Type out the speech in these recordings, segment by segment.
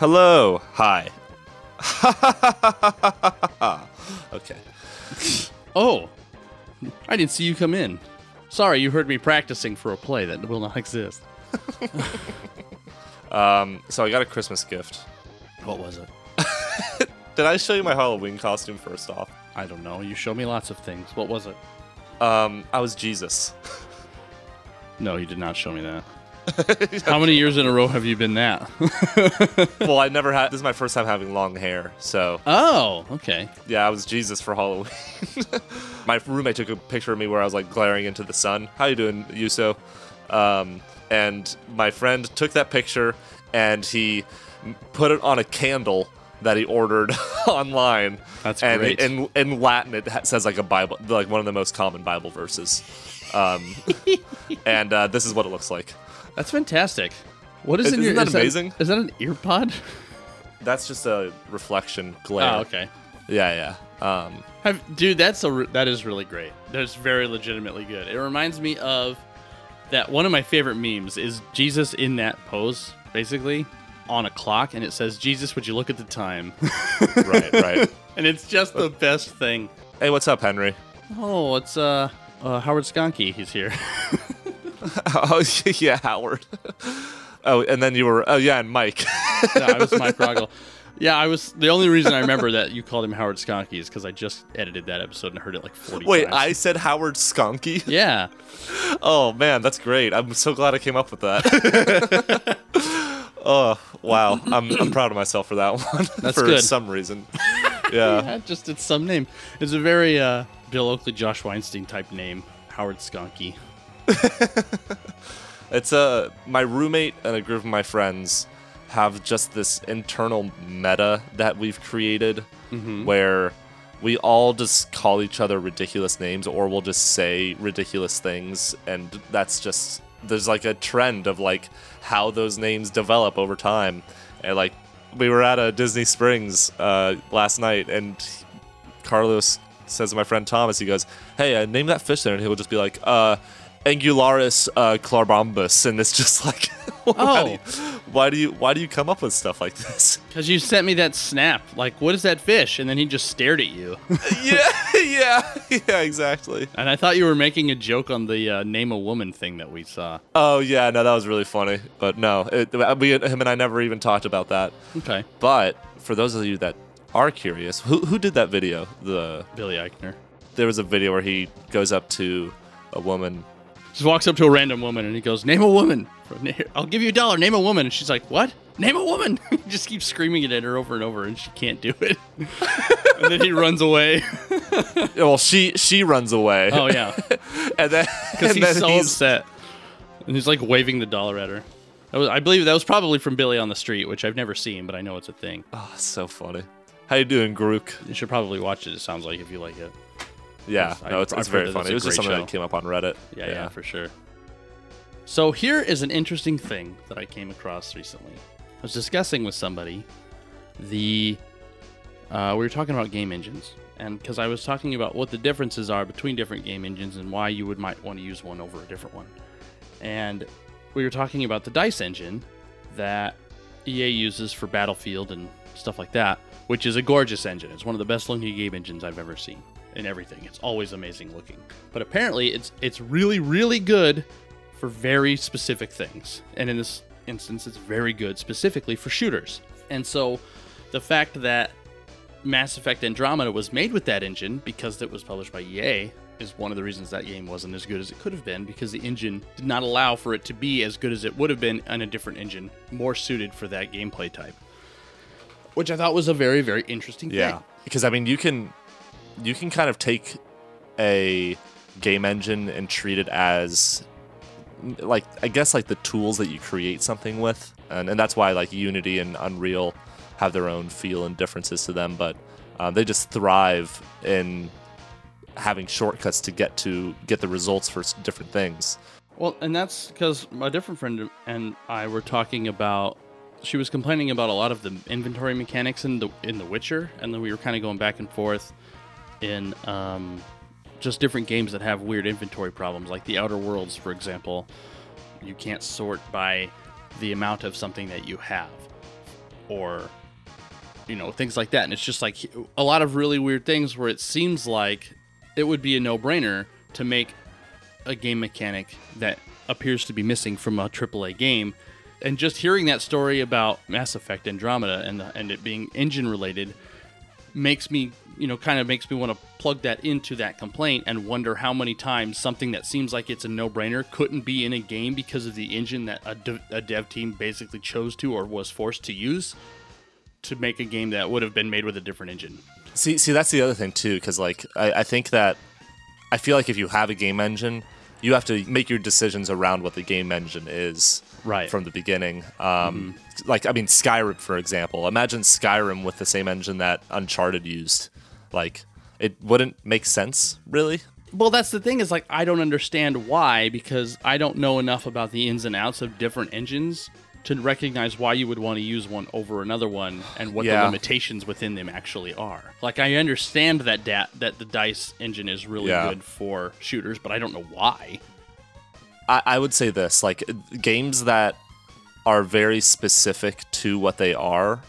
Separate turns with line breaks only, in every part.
Hello. Hi. okay.
Oh, I didn't see you come in. Sorry, you heard me practicing for a play that will not exist.
Um, so I got a Christmas gift.
What was it?
Did I show you my Halloween costume first off?
I don't know. You show me lots of things. What was it?
Um, I was Jesus.
No, you did not show me that. How many years in a row have you been that?
well, I never had. This is my first time having long hair, so
oh, okay.
yeah, I was Jesus for Halloween. my roommate took a picture of me where I was like glaring into the sun. How you doing, Yuso? Um, and my friend took that picture and he put it on a candle that he ordered online.
That's
and
great.
in in Latin, it says like a Bible, like one of the most common Bible verses. Um, and uh, this is what it looks like.
That's fantastic. What is
Isn't
in your?
that
is
amazing?
is that an ear pod?
That's just a reflection glare.
Oh, okay.
Yeah, yeah. Um,
Have, dude, that's a that is really great. That's very legitimately good. It reminds me of that one of my favorite memes is Jesus in that pose, basically on a clock, and it says, "Jesus, would you look at the time?"
right, right.
and it's just the best thing.
Hey, what's up, Henry?
Oh, it's uh, uh Howard Skonky. He's here.
Oh, yeah, Howard. Oh, and then you were. Oh, yeah, and Mike.
no, I was Mike Roggle. Yeah, I was. The only reason I remember that you called him Howard Skonky is because I just edited that episode and heard it like forty
Wait,
times.
I said Howard Skonky.
Yeah.
Oh man, that's great. I'm so glad I came up with that. oh wow, I'm I'm proud of myself for that one.
That's
for
good.
some reason. Yeah.
Yeah, just it's some name. It's a very uh, Bill Oakley, Josh Weinstein type name, Howard Skonky.
It's a my roommate and a group of my friends have just this internal meta that we've created where we all just call each other ridiculous names or we'll just say ridiculous things and that's just there's like a trend of like how those names develop over time. And like we were at a Disney Springs uh, last night and Carlos says to my friend Thomas, he goes, "Hey, uh, name that fish there," and he'll just be like, "Uh, Angularis uh, clarbambus," and it's just like, why,
Oh.
do you, why do you why do you come up with stuff like this?
Because you sent me that snap, like, what is that fish? And then he just stared at you.
yeah, yeah, yeah, exactly.
and I thought you were making a joke on the uh, name a woman thing that we saw.
Oh yeah, no, that was really funny, but no, it, we, him and I never even talked about that.
Okay.
But for those of you that are curious, who who did that video? The
Billy Eichner.
there was a video where he goes up to a woman
Just walks up to a random woman and he goes, Name a woman. I'll give you a dollar. Name a woman. And she's like, What? Name a woman. he just keeps screaming it at her over and over and she can't do it. and then he runs away.
well she she runs away
Oh, yeah.
and then
Because he's
then
so
he's
upset. And he's like waving the dollar at her. That was, I believe that was probably from Billy on the Street, which I've never seen, but I know it's a thing.
oh, so funny how you doing Grook?
You should probably watch it, it sounds like, if you like it.
Yeah
I-
no it's, it's very funny
it's
it was just something
show.
that came up on reddit
Yeah, yeah, for sure. So here is an interesting thing that I came across recently. I was discussing with somebody the uh, we were talking about game engines, and because I was talking about what the differences are between different game engines and why you would might want to use one over a different one, and we were talking about the Dice engine that EA uses for Battlefield and stuff like that, which is a gorgeous engine. It's one of the best looking game engines I've ever seen in everything. It's always amazing looking. But apparently it's it's really really good for very specific things. And in this instance it's very good specifically for shooters. And so the fact that Mass Effect Andromeda was made with that engine because it was published by EA is one of the reasons that game wasn't as good as it could have been because the engine did not allow for it to be as good as it would have been on a different engine, more suited for that gameplay type. Which I thought was a very, very interesting
yeah
thing.
because i mean you can you can kind of take a game engine and treat it as like i guess like the tools that you create something with and, and that's why like unity and unreal have their own feel and differences to them but um, they just thrive in having shortcuts to get to get the results for different things
Well, and that's because my different friend and I were talking about. She was complaining about a lot of the inventory mechanics in the in The Witcher, and then we were kind of going back and forth in um, just different games that have weird inventory problems, like the Outer Worlds, for example. You can't sort by the amount of something that you have. or you know things like that and it's just like a lot of really weird things where it seems like it would be a no-brainer to make a game mechanic that appears to be missing from a AAA game and just hearing that story about Mass Effect Andromeda and the, and it being engine related makes me you know kind of makes me want to plug that into that complaint and wonder how many times something that seems like it's a no-brainer couldn't be in a game because of the engine that a, de- a dev team basically chose to or was forced to use to make a game that would have been made with a different engine.
See, see, that's the other thing too, because like I, I think that I feel like if you have a game engine, you have to make your decisions around what the game engine is
Right.
from the beginning. Um, Like I mean, Skyrim, for example. Imagine Skyrim with the same engine that Uncharted used. Like it wouldn't make sense, really.
Well, that's the thing is like I don't understand why because I don't know enough about the ins and outs of different engines to recognize why you would want to use one over another one and what the limitations within them actually are. Like I understand that da- that the Dice engine is really
Yeah.
good for shooters, but I don't know why.
I, I would say this: like games that are very specific to what they are.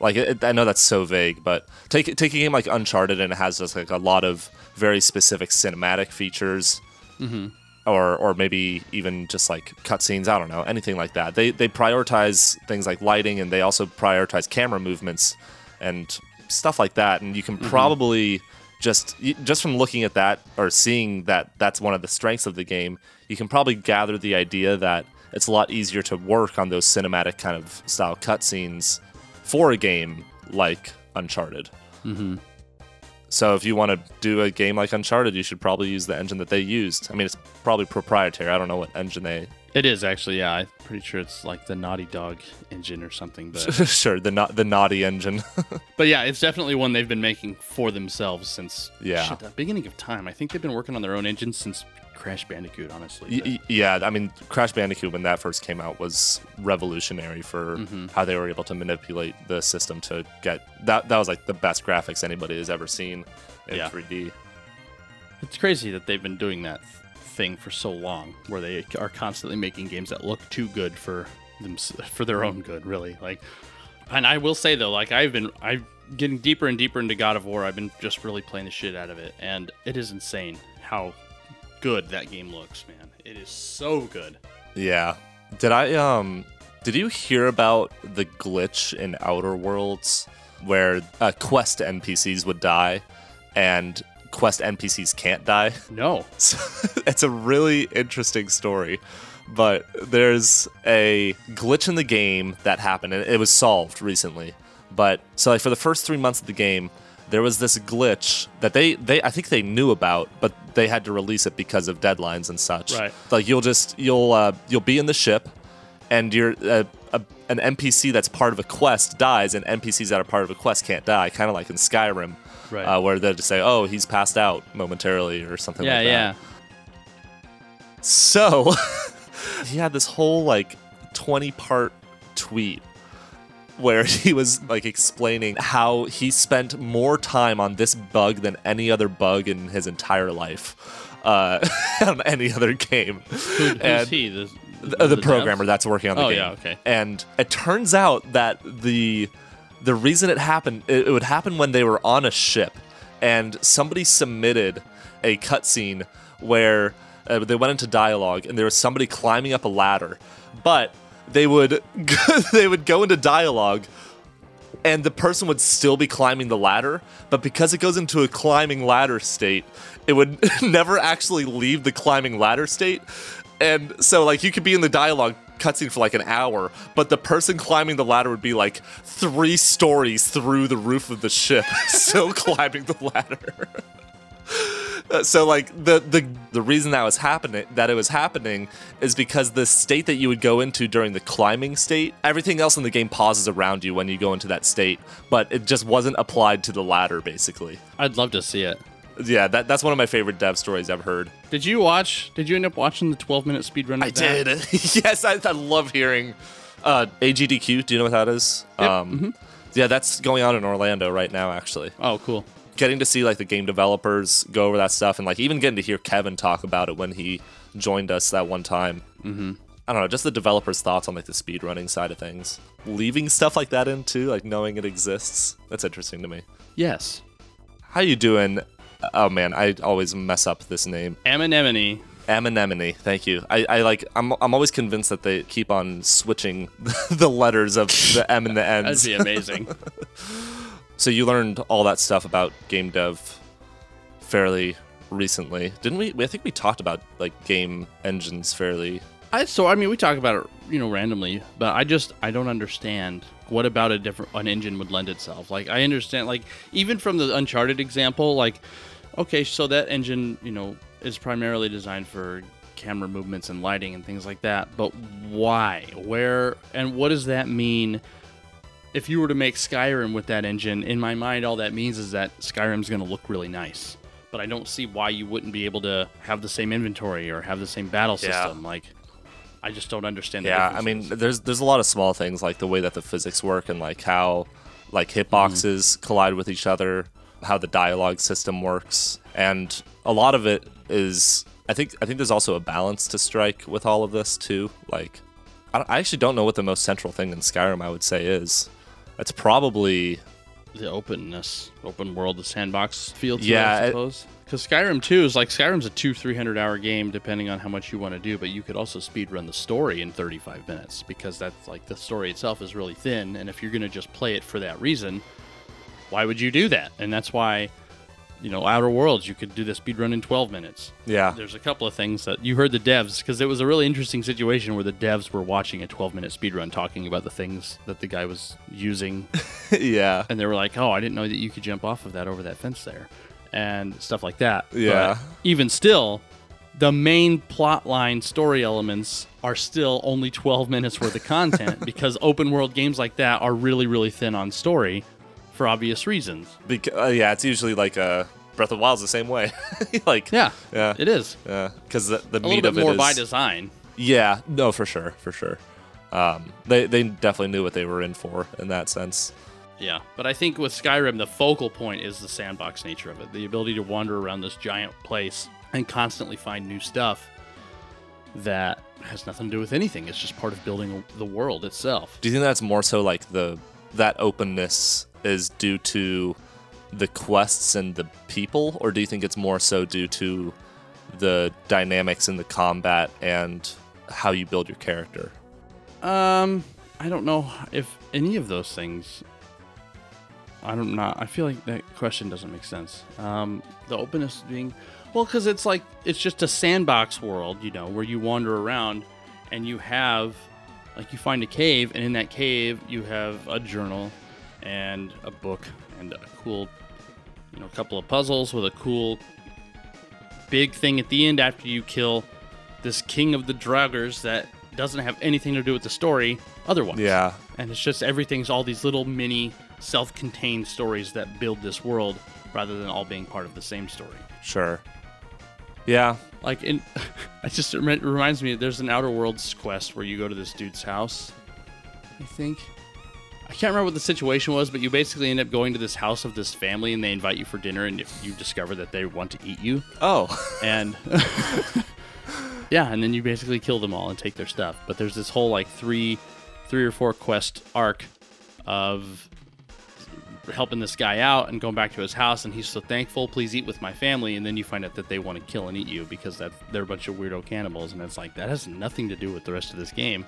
Like it, I know that's so vague, but take take a game like Uncharted and it has just like a lot of very specific cinematic features, mm-hmm. or or maybe even just like cutscenes. I don't know anything like that. They they prioritize things like lighting and they also prioritize camera movements and stuff like that. And you can mm-hmm. probably just just from looking at that or seeing that that's one of the strengths of the game, you can probably gather the idea that it's a lot easier to work on those cinematic kind of style cutscenes for a game like Uncharted.
Mm-hmm.
So if you want to do a game like Uncharted, you should probably use the engine that they used. I mean, it's probably proprietary. I don't know what engine they.
It is actually, yeah. I'm pretty sure it's like the Naughty Dog engine or something, but
sure, the na- the naughty engine.
but yeah, it's definitely one they've been making for themselves since
Yeah.
shit, the beginning of time. I think they've been working on their own engine since Crash Bandicoot, honestly.
Y- yeah, I mean, Crash Bandicoot when that first came out was revolutionary for mm-hmm. how they were able to manipulate the system to get that. That was like the best graphics anybody has ever seen in
Yeah.
3D.
It's crazy that they've been doing that th- thing for so long, where they are constantly making games that look too good for them for their own good, really. Like, and I will say though, like I've been I'm getting deeper and deeper into God of War. I've been just really playing the shit out of it, and it is insane how good that game looks, man. It is so good.
Yeah. Did I um did you hear about the glitch in Outer Worlds where uh, quest NPCs would die and quest NPCs can't die?
No,
So, it's a really interesting story. But there's a glitch in the game that happened, and it was solved recently. But so, like for the first three months of the game, there was this glitch that they, they I think they knew about, but they had to release it because of deadlines and such.
Right.
Like you'll just you'll uh, you'll be in the ship, and you're uh, a, an NPC that's part of a quest dies, and NPCs that are part of a quest can't die. Kind of like in Skyrim,
Right.
uh, where they just say, "Oh, he's passed out momentarily" or something
yeah,
like that.
yeah.
So he had this whole like 20 part tweet where he was like explaining how he spent more time on this bug than any other bug in his entire life uh, on any other game.
Who, who's
And-
he? The,
the, the
devs?
programmer that's working on the
Oh,
game.
yeah, okay.
And it turns out that the the reason it happened it, it would happen when they were on a ship, and somebody submitted a cutscene where uh, they went into dialogue, and there was somebody climbing up a ladder, but they would they would go into dialogue and the person would still be climbing the ladder, but because it goes into a climbing ladder state, it would never actually leave the climbing ladder state. And so, like, you could be in the dialogue cutscene for like an hour, but the person climbing the ladder would be like three stories through the roof of the ship, still climbing the ladder. Uh, so like the the the reason that was happening that it was happening is because the state that you would go into during the climbing state everything else in the game pauses around you when you go into that state but it just wasn't applied to the ladder basically
I'd love to see it.
Yeah that, that's one of my favorite dev stories i've heard
Did you watch? Did you end up watching the 12 minute speedrun? I that?
yes I, I love hearing uh agdq do you know what that is
Yep,
um yeah that's going on in orlando right now actually
Oh, cool.
getting to see like the game developers go over that stuff and like even getting to hear Kevin talk about it when he joined us that one time. Mm-hmm. I don't know, just the developers' thoughts on like the speedrunning side of things. Leaving stuff like that in too, like knowing it exists. That's interesting to me.
Yes.
How you doing? Oh man, I always mess up this name.
Anemone.
Anemone. Thank you. I, I like. I'm. I'm always convinced that they keep on switching the letters of the M and the
N.
That'd
be amazing.
So you learned all that stuff about game dev fairly recently, didn't we? I think we talked about like game engines fairly.
I so I mean we talk about it you know randomly, but I just I don't understand what about a different an engine would lend itself. Like I understand like even from the Uncharted example, like okay, so that engine you know is primarily designed for camera movements and lighting and things like that. But why? Where and what does that mean? If you were to make Skyrim with that engine, in my mind, all that means is that Skyrim's going to look really nice. But I don't see why you wouldn't be able to have the same inventory or have the same battle
Yeah.
system. Like, I just don't understand. The
Yeah, I mean, there's there's a lot of small things like the way that the physics work and like how like hitboxes mm-hmm. collide with each other, how the dialogue system works, and a lot of it is. I think I think there's also a balance to strike with all of this too. Like, I, I actually don't know what the most central thing in Skyrim I would say is. It's probably
the openness, open world, the sandbox feel to
Yeah,
it, I suppose. Because Skyrim 2 is like Skyrim's a two, three hundred hour game, depending on how much you want to do. But you could also speed run the story in 35 minutes because that's like the story itself is really thin. And if you're going to just play it for that reason, why would you do that? And that's why, you know, Outer Worlds, you could do the speed run in 12 minutes.
yeah
There's a couple of things that you heard the devs because it was a really interesting situation where the devs were watching a 12 minute speed run talking about the things that the guy was using
yeah
and they were like, "Oh, I didn't know that you could jump off of that over that fence there," and stuff like that.
Yeah.
But even still, the main plot line story elements are still only 12 minutes worth of content because open world games like that are really, really thin on story for obvious reasons.
Bec- uh, yeah it's usually like uh, Breath of the Wild's the same way. like
Yeah,
yeah
it is
yeah because the, the
a
meat of it
more
is
by design.
Yeah, no, for sure, for sure. Um, they they definitely knew what they were in for in that sense.
Yeah, but I think with Skyrim, the focal point is the sandbox nature of it, the ability to wander around this giant place and constantly find new stuff that has nothing to do with anything. It's just part of building the world itself.
Do you think that's more so like the that openness is due to the quests and the people, or do you think it's more so due to the dynamics in the combat and how you build your character?
Um, I don't know if any of those things. I don't know. I feel like that question doesn't make sense. Um, the openness being, well, because it's like it's just a sandbox world, you know, where you wander around and you have, like, you find a cave, and in that cave you have a journal and a book and a cool, you know, couple of puzzles with a cool big thing at the end after you kill this king of the draggers that doesn't have anything to do with the story otherwise.
Yeah,
And it's just everything's all these little mini self contained stories that build this world rather than all being part of the same story.
sure. Yeah,
Like, in, it just remi- reminds me there's an Outer Worlds quest where you go to this dude's house, I think. I can't remember what the situation was, but you basically end up going to this house of this family and they invite you for dinner, and you discover that they want to eat you.
Oh,
and yeah, and then you basically kill them all and take their stuff. But there's this whole like three, three or four quest arc of helping this guy out and going back to his house, and he's so thankful. Please eat with my family, and then you find out that they want to kill and eat you because that they're a bunch of weirdo cannibals, and it's like that has nothing to do with the rest of this game.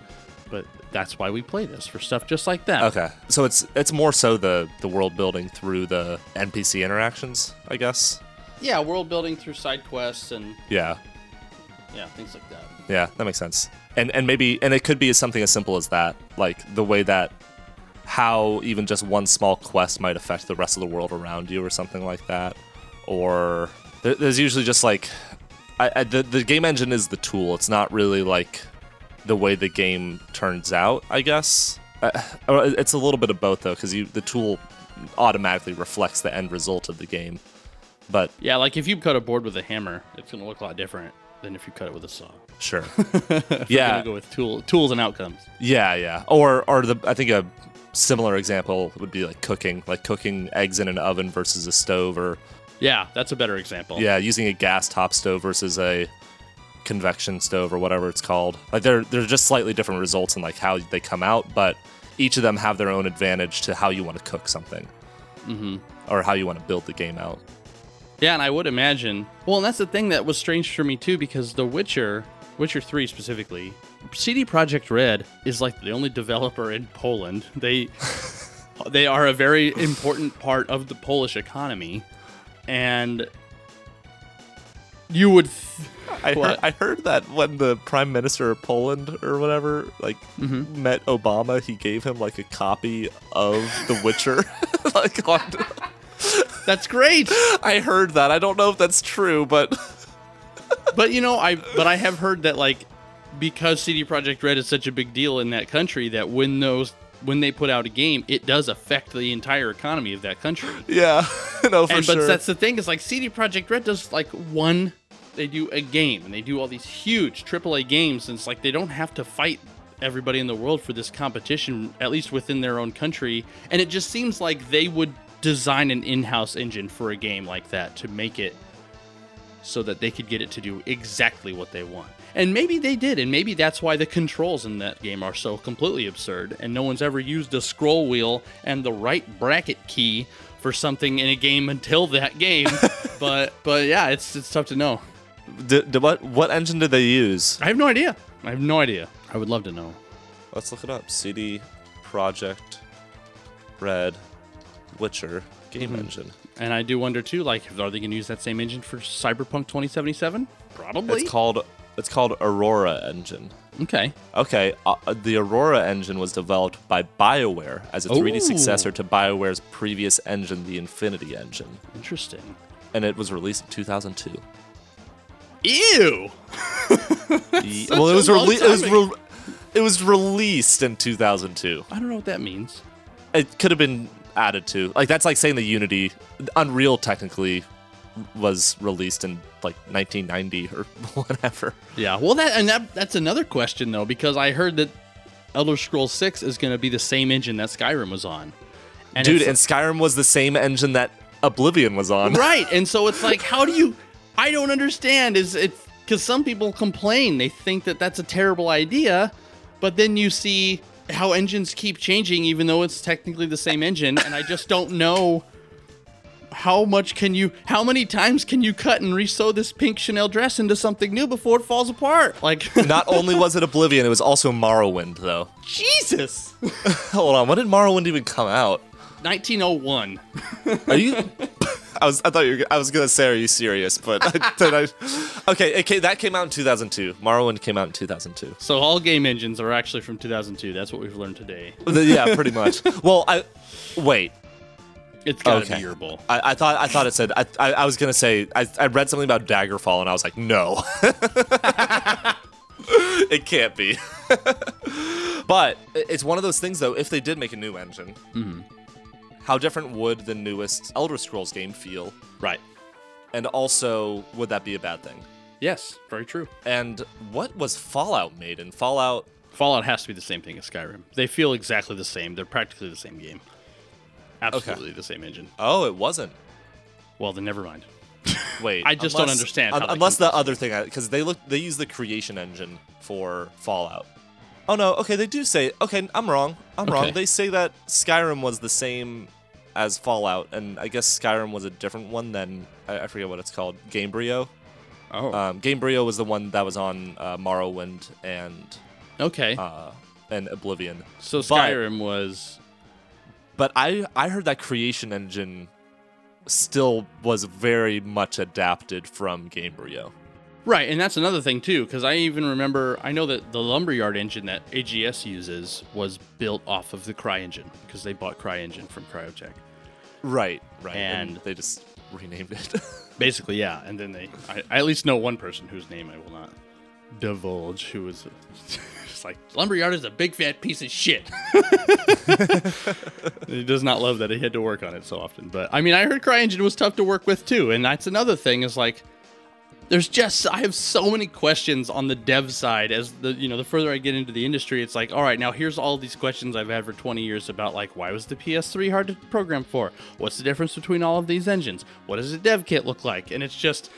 But that's why we play this for stuff just like that.
okay. So it's it's more so the the world building through the NPC interactions, I guess.
Yeah, world building through side quests and
Yeah.
yeah, things like that.
Yeah, that makes sense. And and maybe and it could be something as simple as that, like the way that how even just one small quest might affect the rest of the world around you, or something like that. Or there's usually just like I, I, the the game engine is the tool. It's not really like the way the game turns out. I guess uh, it's a little bit of both though, because the tool automatically reflects the end result of the game. But
Yeah, like if you cut a board with a hammer, it's gonna look a lot different than if you cut it with a saw.
sure, yeah,
go with tool, tools and outcomes.
Yeah, yeah. Or or the I think a similar example would be like cooking, like cooking eggs in an oven versus a stove or
Yeah, that's a better example.
yeah, using a gas top stove versus a convection stove or whatever it's called. Like they're they're just slightly different results in like how they come out, but each of them have their own advantage to how you want to cook something, mm-hmm. or how you want to build the game out.
Yeah, and I would imagine. Well, and that's the thing that was strange for me too, because The Witcher, Witcher Three specifically, CD Projekt Red is like the only developer in Poland. They they are a very important part of the Polish economy, and you would. Th-
I heard, I heard that when the prime minister of Poland or whatever like
Mm-hmm.
met Obama, he gave him like a copy of The Witcher. like on,
that's great.
I heard that. I don't know if that's true, but
but you know, I but I have heard that like because CD Projekt Red is such a big deal in that country that when those when they put out a game, it does affect the entire economy of that country.
yeah, no for
and
sure.
but that's the thing is like CD Projekt Red does like one they do a game and they do all these huge AAA games and it's like they don't have to fight everybody in the world for this competition at least within their own country and it just seems like they would design an in-house engine for a game like that to make it so that they could get it to do exactly what they want. And maybe they did, and maybe that's why the controls in that game are so completely absurd, and no one's ever used a scroll wheel and the right bracket key for something in a game until that game. but but yeah, it's it's tough to know.
Did, did what what engine did they use?
I have no idea. I have no idea. I would love to know.
Let's look it up. CD Projekt Red Witcher game
Mm-hmm.
engine.
And I do wonder too, like, are they going to use that same engine for Cyberpunk 2077? Probably.
It's called it's called Aurora engine.
okay.
Okay, uh, the Aurora engine was developed by BioWare as a 3D
Ooh.
successor to BioWare's previous engine, the Infinity engine,
Interesting.
and it was released in 2002.
Ew.
Ye- well, it was released. It was re- it was released in 2002.
I don't know what that means.
It could have been added to. Like that's like saying the Unity, Unreal technically was released in like 1990 or whatever.
Yeah, well, that and that that's another question though, because I heard that Elder Scrolls Six is going to be the same engine that Skyrim was on. And
Dude, and Skyrim was the same engine that Oblivion was on.
right, and so it's like, how do you? I don't understand. Is it because some people complain they think that that's a terrible idea, but then you see how engines keep changing, even though it's technically the same engine, and I just don't know. How much can you? How many times can you cut and resew this pink Chanel dress into something new before it falls apart? Like,
Not only was it Oblivion, it was also Morrowind, though.
Jesus!
Hold on, when did Morrowind even come out?
1901.
Are you? I was. I thought you. Were, I was gonna say, are you serious? But I, then I. Okay, okay, that came out in 2002. Morrowind came out in 2002.
So all game engines are actually from 2002. That's what we've learned today.
yeah, pretty much. Well, I wait.
It's gotta
Okay.
be your bull.
I, I thought. I thought it said. I. I, I was gonna say. I, I read something about Daggerfall, and I was like, no. it can't be. but it's one of those things, though. If they did make a new engine, mm-hmm. how different would the newest Elder Scrolls game feel?
Right.
And also, would that be a bad thing?
Yes, very true.
And what was Fallout made in? Fallout.
Fallout has to be the same thing as Skyrim. They feel exactly the same. They're practically the same game. Absolutely the same engine.
Oh, it wasn't.
Well, then never mind.
Wait,
I just don't understand how
un-
that
unless
can
the other thing, because they look, they use the creation engine for Fallout. Oh no, okay, they do say. Okay, I'm wrong. I'm wrong. They say that Skyrim was the same as Fallout, and I guess Skyrim was a different one than I, I forget what it's called. Gamebryo.
Oh.
Um, Gamebryo was the one that was on uh, Morrowind and
okay.
uh, and Oblivion.
so
but-
Skyrim was.
But I I heard that creation engine still was very much adapted from Gamebryo.
Right, and that's another thing too, because I even remember I know that the lumberyard engine that AGS uses was built off of the Cry engine because they bought Cry engine from Crytek.
Right, right.
And-
they just renamed it.
Basically, yeah. And then they, I, I at least know one person whose name I will not divulge, who was just like, Lumberyard is a big fat piece of shit. he does not love that he had to work on it so often. But I mean, I heard CryEngine was tough to work with too. And that's another thing is like, there's just I have so many questions on the dev side as the you know the further I get into the industry it's like all right now here's all these questions I've had for 20 years about like why was the PS3 hard to program for what's the difference between all of these engines what does a dev kit look like and it's just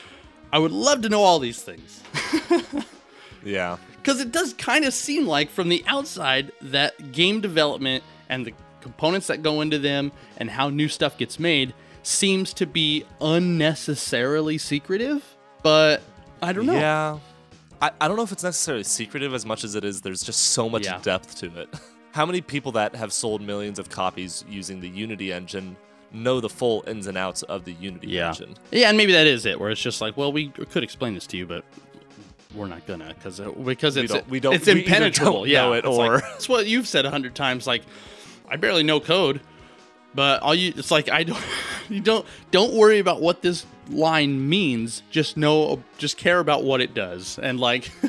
I would love to know all these things.
Yeah.
Because it does kind of seem like from the outside that game development and the components that go into them and how new stuff gets made seems to be unnecessarily secretive. But I don't know.
Yeah. I, I don't know if it's necessarily secretive as much as it is there's just so much
Yeah.
depth to it. How many people that have sold millions of copies using the Unity engine know the full ins and outs of the Unity
Yeah.
engine?
Yeah, and maybe that is it, where it's just like, well, we could explain this to you, but we're not gonna because because it's
don't- we don't-
it's
we
impenetrable.
don't
yeah,
it
it's like-
or-
it's what you've said a hundred times. Like, I barely know code, but all you it's like I don't you don't don't worry about what this line means. Just know, just care about what it does, and like,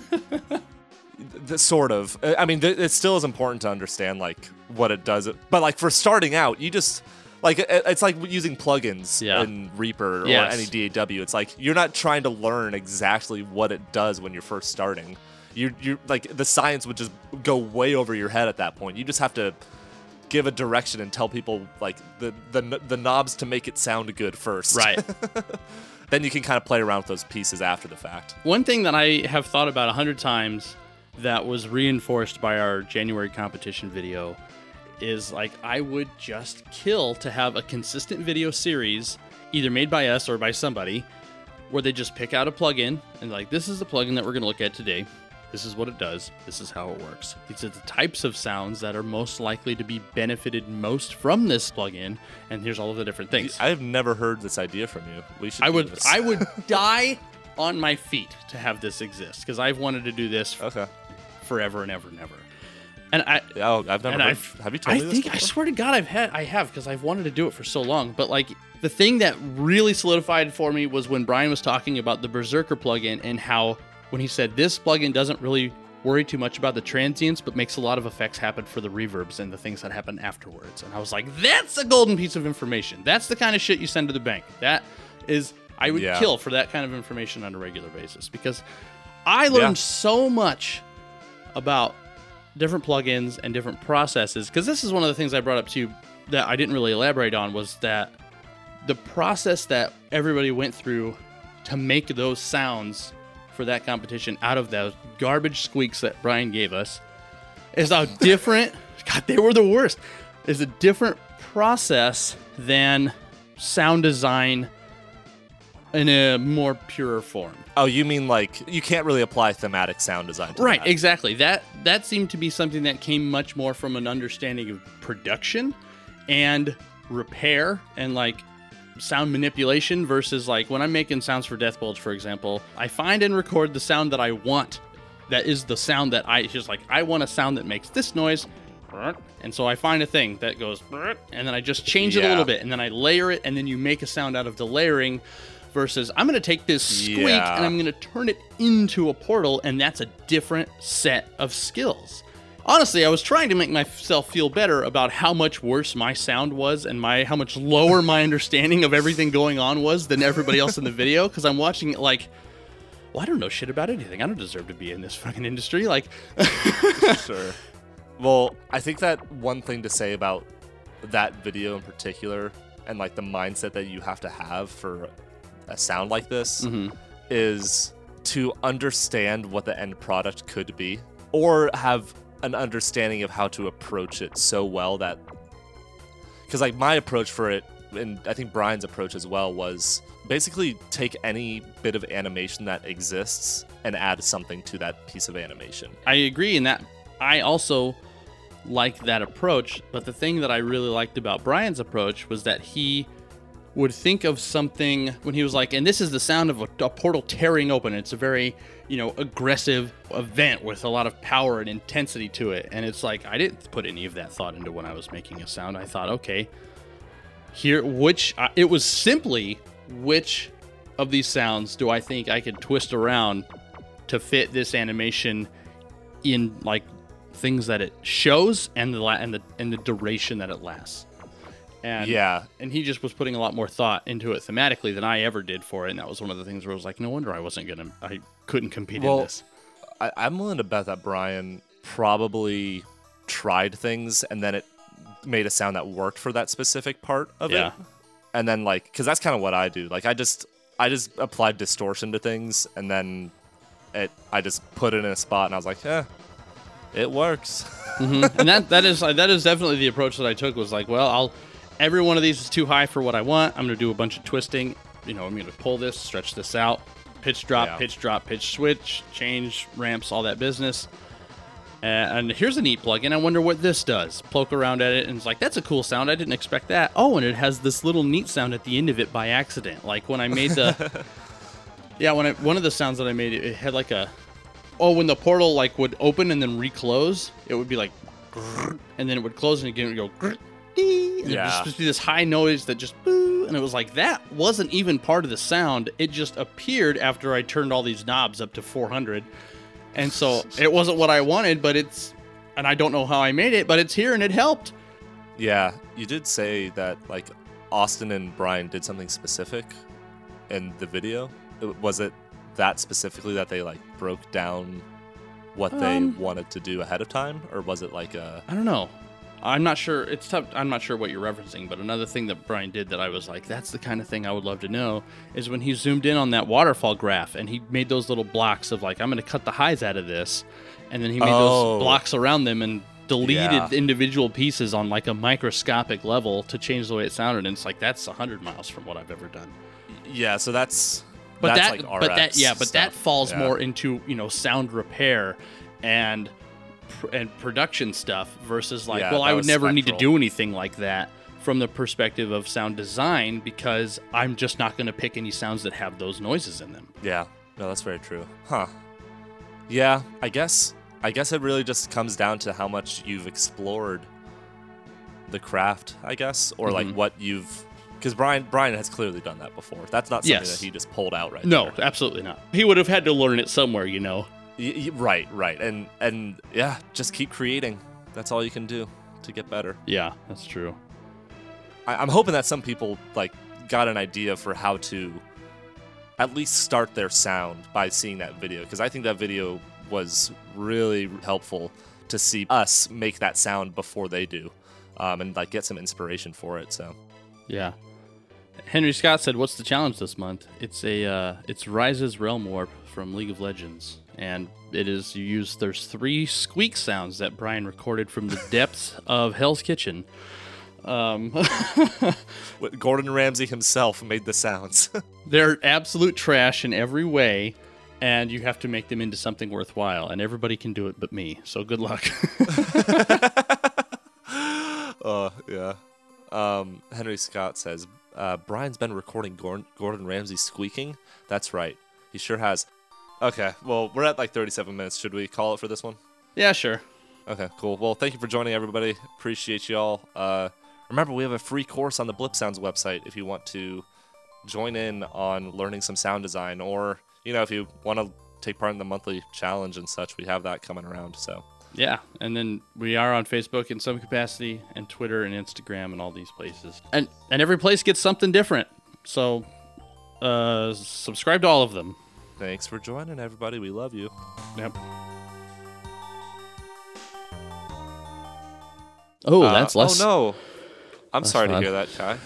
The, sort of. I mean, th- it still is important to understand like what it does. But like for starting out, you just like it's like using plugins
Yeah.
in Reaper or
Yes.
any DAW. It's like you're not trying to learn exactly what it does when you're first starting. You you like the science would just go way over your head at that point. You just have to give a direction and tell people like the the the knobs to make it sound good first.
right.
then you can kind of play around with those pieces after the fact.
One thing that I have thought about a hundred times that was reinforced by our January competition video is like I would just kill to have a consistent video series, either made by us or by somebody, where they just pick out a plugin and like this is the plugin that we're gonna look at today. This is what it does. This is how it works. These are the types of sounds that are most likely to be benefited most from this plugin, and here's all of the different things.
I have never heard this idea from you. We should.
I would. I would die on my feet to have this exist because I've wanted to do this
Okay.
forever and ever and ever. And I
Oh, I've never. Heard,
I've
have you told
I
me this?
think I swear to God I've had I have because I've wanted to do it for so long. But like the thing that really solidified for me was when Brian was talking about the Berserker plugin and how when he said this plugin doesn't really worry too much about the transients but makes a lot of effects happen for the reverbs and the things that happen afterwards. And I was like, that's a golden piece of information. That's the kind of shit you send to the bank. That is I would
Yeah.
kill for that kind of information on a regular basis because I learned
Yeah.
so much about different plugins and different processes because this is one of the things I brought up to you that I didn't really elaborate on was that the process that everybody went through to make those sounds for that competition out of those garbage squeaks that Brian gave us is a different God they were the worst is a different process than sound design in a more pure form.
Oh, you mean like you can't really apply thematic sound design to
Right,
that.
exactly. That that seemed to be something that came much more from an understanding of production and repair and like sound manipulation versus like when I'm making sounds for Death Bulge, for example, I find and record the sound that I want. That is the sound that I just like I want a sound that makes this noise. And so I find a thing that goes and then I just change it a little bit and then I layer it and then you make a sound out of the layering versus I'm going to take this squeak
Yeah.
and I'm going to turn it into a portal and that's a different set of skills. Honestly, I was trying to make myself feel better about how much worse my sound was and my how much lower my understanding of everything going on was than everybody else in the video because I'm watching it like well, I don't know shit about anything. I don't deserve to be in this fucking industry. Like,
Sure. Well, I think that one thing to say about that video in particular, and like the mindset that you have to have for a sound like this,
Mhm.
is to understand what the end product could be, or have an understanding of how to approach it so well that. Because like my approach for it, and I think Brian's approach as well, was basically take any bit of animation that exists and add something to that piece of animation.
I agree in that I also like that approach, but the thing that I really liked about Brian's approach was that he would think of something when he was like, and this is the sound of a, a portal tearing open. It's a very, you know, aggressive event with a lot of power and intensity to it. And it's like, I didn't put any of that thought into when I was making a sound. I thought, okay, here, which, uh, it was simply which of these sounds do I think I could twist around to fit this animation in like things that it shows and the and the and the duration that it lasts. And
yeah,
and he just was putting a lot more thought into it thematically than I ever did for it, and that was one of the things where I was like, no wonder I wasn't gonna, I couldn't compete
Well,
in this.
I, I'm willing to bet that Brian probably tried things and then it made a sound that worked for that specific part of
Yeah.
it. And then like, because that's kind of what I do. Like, I just I just applied distortion to things, and then it I just put it in a spot, and I was like, yeah, it works. Mm-hmm.
and that that is that is definitely the approach that I took. Was like, well, I'll every one of these is too high for what I want. I'm going to do a bunch of twisting. You know, I'm going to pull this, stretch this out, pitch drop,
Yeah.
pitch drop, pitch switch, change ramps, all that business. Uh, and here's a neat plugin. I wonder what this does. Poke around at it, and it's like, that's a cool sound. I didn't expect that. Oh, and it has this little neat sound at the end of it by accident. Like when I made the. yeah, when I, one of the sounds that I made, it had like a. Oh, when the portal like would open and then reclose, it would be like. And then it would close and again it would go. Dee, And it
Yeah.
would just be this high noise that just. Boo, and it was like, that wasn't even part of the sound. It just appeared after I turned all these knobs up to 400 and so it wasn't what I wanted, but it's, and I don't know how I made it, but it's here and it helped.
Yeah, you did say that like Austin and Brian did something specific in the video. Uh, Was it that specifically that they like broke down what they
Um,
wanted to do ahead of time, or was it like a
I don't know. I'm not sure. It's tough. I'm not sure what you're referencing, but another thing that Brian did that I was like, that's the kind of thing I would love to know is when he zoomed in on that waterfall graph and he made those little blocks of like, I'm going to cut the highs out of this. And then he made
Oh.
those blocks around them and deleted
Yeah.
individual pieces on like a microscopic level to change the way it sounded. And it's like, that's 100 miles from what I've ever done.
yeah? So that's
but
that's
that
like
but that yeah but that falls
Yeah.
more into you know sound repair and pr- and production stuff versus like
Yeah,
well i would never need to do anything like that from the perspective of sound design because i'm just not going to pick any sounds that have those noises in them
Yeah, no, that's very true. Huh. Yeah, I guess I guess it really just comes down to how much you've explored the craft, I guess, or like
Mhm.
what you've because Brian Brian has clearly done that before. That's not something
Yes.
that he just pulled out right
no
there.
absolutely not he would have had to learn it somewhere you know
Y- y- right, right. And and yeah, just keep creating. That's all you can do to get better.
yeah that's true
I, I'm hoping that some people like got an idea for how to at least start their sound by seeing that video because I think that video was really helpful to see us make that sound before they do, um, and like get some inspiration for it. So
yeah henry scott said what's the challenge this month it's a uh, it's Ryze's realm warp from league of legends and it is you use there's three squeak sounds that brian recorded from the depths of hell's kitchen um,
Gordon Ramsay himself made the sounds.
they're absolute trash in every way and you have to make them into something worthwhile and everybody can do it but me so good luck
uh, yeah. Um, Henry Scott says uh, Brian's been recording Gordon, Gordon Ramsay squeaking. That's right. He sure has. Okay, well, we're at like 37 minutes. Should we call it for this one?
yeah sure
Okay, cool. Well, thank you for joining, everybody. Appreciate you all. Uh, remember, we have a free course on the Blip Sounds website if you want to join in on learning some sound design, or you know, if you want to take part in the monthly challenge and such, we have that coming around. So,
Yeah, and then we are on Facebook in some capacity, and Twitter and Instagram and all these places. And and every place gets something different. So uh subscribe to all of them.
Thanks for joining, everybody. We love you.
Yep. Oh,
Uh,
that's less.
Oh no, I'm sorry
fun.
to hear that, Kai.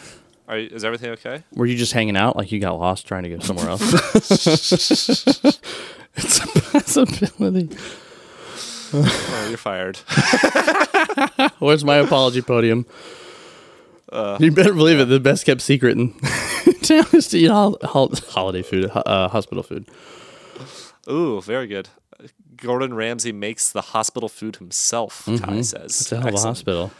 Are you, is everything okay?
Were you just hanging out like you got lost trying to go somewhere else? it's a possibility.
oh, you're fired.
Where's my apology podium?
Uh,
You better believe it. The best kept secret in is to eat hol- hol- holiday food, uh, hospital food.
Ooh, very good. Gordon Ramsay makes the hospital food himself. Kai says.
It's a hell of a hospital.